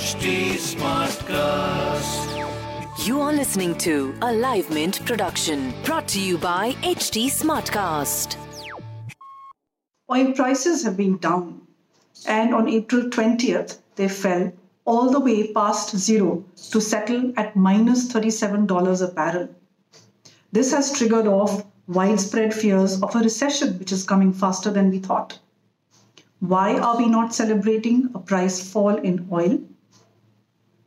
HT Smartcast. You are listening to a Live Mint production brought to you by HT Smartcast. Oil prices have been down, and on April 20th, they fell all the way past zero to settle at minus $37 a barrel. This has triggered off widespread fears of a recession, which is coming faster than we thought. Why are we not celebrating a price fall in oil?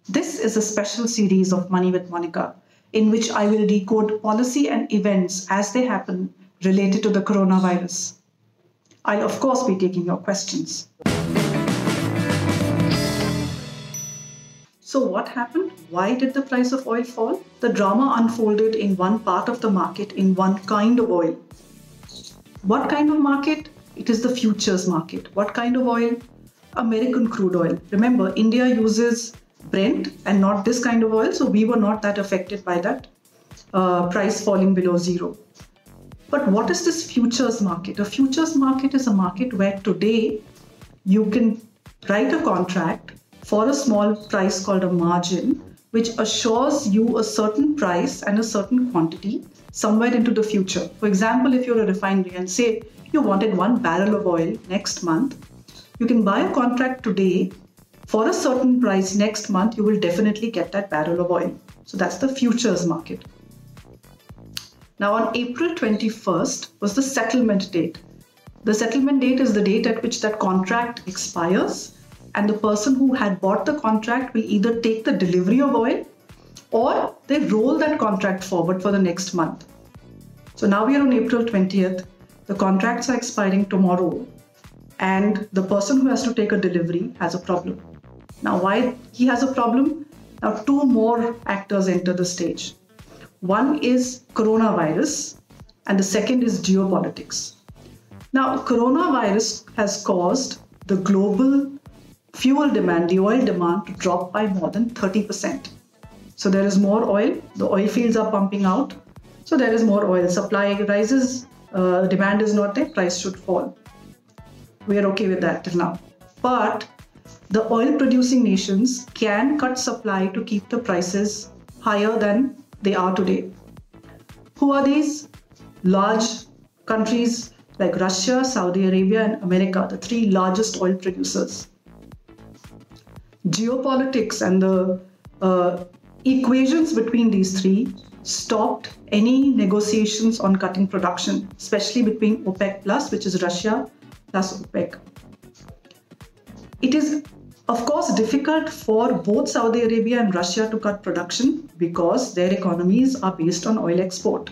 This is a special series of Money with Monica, in which I will decode policy and events as they happen related to the coronavirus. I'll, of course, be taking your questions. So, what happened? Why did the price of oil fall? The drama unfolded in one part of the market, in one kind of oil. What kind of market? It is the futures market. What kind of oil? American crude oil. Remember, India uses Brent and not this kind of oil, so we were not that affected by that uh, price falling below zero. But what is this futures market? A futures market is a market where today you can write a contract for a small price called a margin, which assures you a certain price and a certain quantity somewhere into the future. For example, if you're a refinery and say you wanted one barrel of oil next month, you can buy a contract today for a certain price next month, you will definitely get that barrel of oil. So that's the futures market. Now, on April 21st was the settlement date. The settlement date is the date at which that contract expires, and the person who had bought the contract will either take the delivery of oil or they roll that contract forward for the next month. So now we are on April 20th. The contracts are expiring tomorrow, and the person who has to take a delivery has a problem. Now, why he has a problem? Now, two more actors enter the stage. One is coronavirus, and the second is geopolitics. Now, coronavirus has caused the global fuel demand, the oil demand, to drop by more than 30%. So there is more oil, the oil fields are pumping out, so there is more oil. Supply rises, uh, demand is not there, price should fall. We are okay with that till now. But the oil producing nations can cut supply to keep the prices higher than they are today. Who are these? Large countries like Russia, Saudi Arabia, and America, the three largest oil producers. Geopolitics and the uh, equations between these three stopped any negotiations on cutting production, especially between OPEC plus, which is Russia, plus OPEC. It is, of course, difficult for both Saudi Arabia and Russia to cut production because their economies are based on oil export.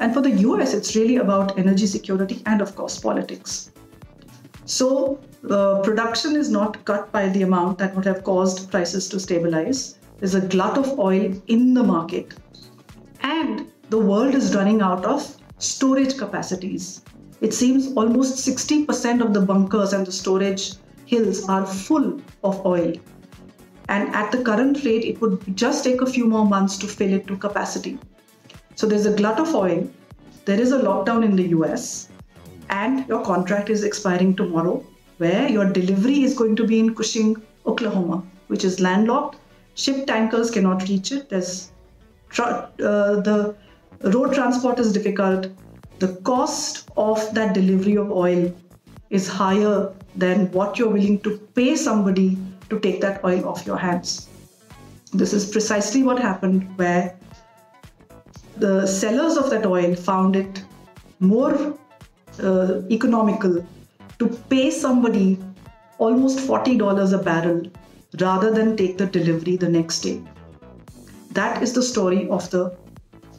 And for the US, it's really about energy security and, of course, politics. So, uh, production is not cut by the amount that would have caused prices to stabilize. There's a glut of oil in the market. And the world is running out of storage capacities. It seems almost 60% of the bunkers and the storage hills are full of oil. And at the current rate, it would just take a few more months to fill it to capacity. So there's a glut of oil, there is a lockdown in the US, and your contract is expiring tomorrow, where your delivery is going to be in Cushing, Oklahoma, which is landlocked. Ship tankers cannot reach it. There's uh, the road transport is difficult. The cost of that delivery of oil is higher than what you're willing to pay somebody to take that oil off your hands. This is precisely what happened where the sellers of that oil found it more uh, economical to pay somebody almost $40 a barrel rather than take the delivery the next day. That is the story of the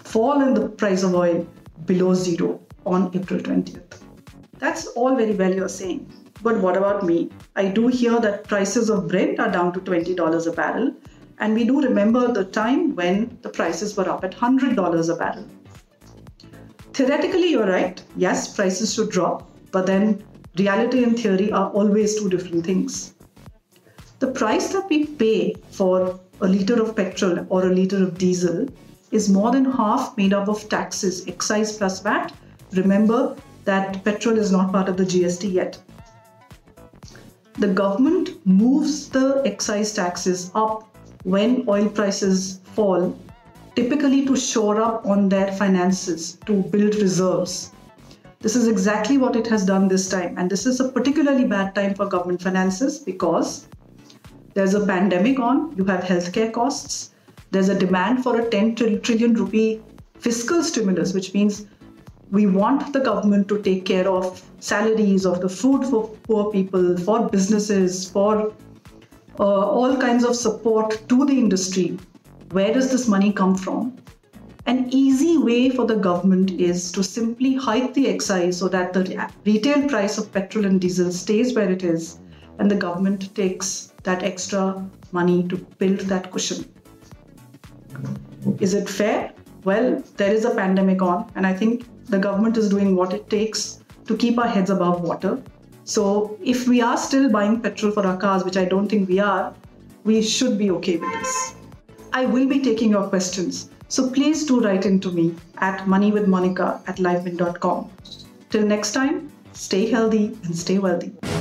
fall in the price of oil below zero on April 20th. That's all very well you're saying. But what about me? I do hear that prices of Brent are down to $20 a barrel. And we do remember the time when the prices were up at $100 a barrel. Theoretically, you're right. Yes, prices should drop. But then reality and theory are always two different things. The price that we pay for a liter of petrol or a liter of diesel is more than half made up of taxes, excise plus VAT. Remember that petrol is not part of the GST yet. The government moves the excise taxes up when oil prices fall, typically to shore up on their finances, to build reserves. This is exactly what it has done this time. And this is a particularly bad time for government finances because there's a pandemic on, you have healthcare costs, there's a demand for a 10 trillion rupee fiscal stimulus, which means we want the government to take care of salaries, of the food for poor people, for businesses, for uh, all kinds of support to the industry. Where does this money come from? An easy way for the government is to simply hike the excise so that the retail price of petrol and diesel stays where it is and the government takes that extra money to build that cushion. Is it fair? Well, there is a pandemic on, and I think the government is doing what it takes to keep our heads above water. So, if we are still buying petrol for our cars, which I don't think we are, we should be okay with this. I will be taking your questions. So please do write into me at moneywithmonica at livemint.com. Till next time, stay healthy and stay wealthy.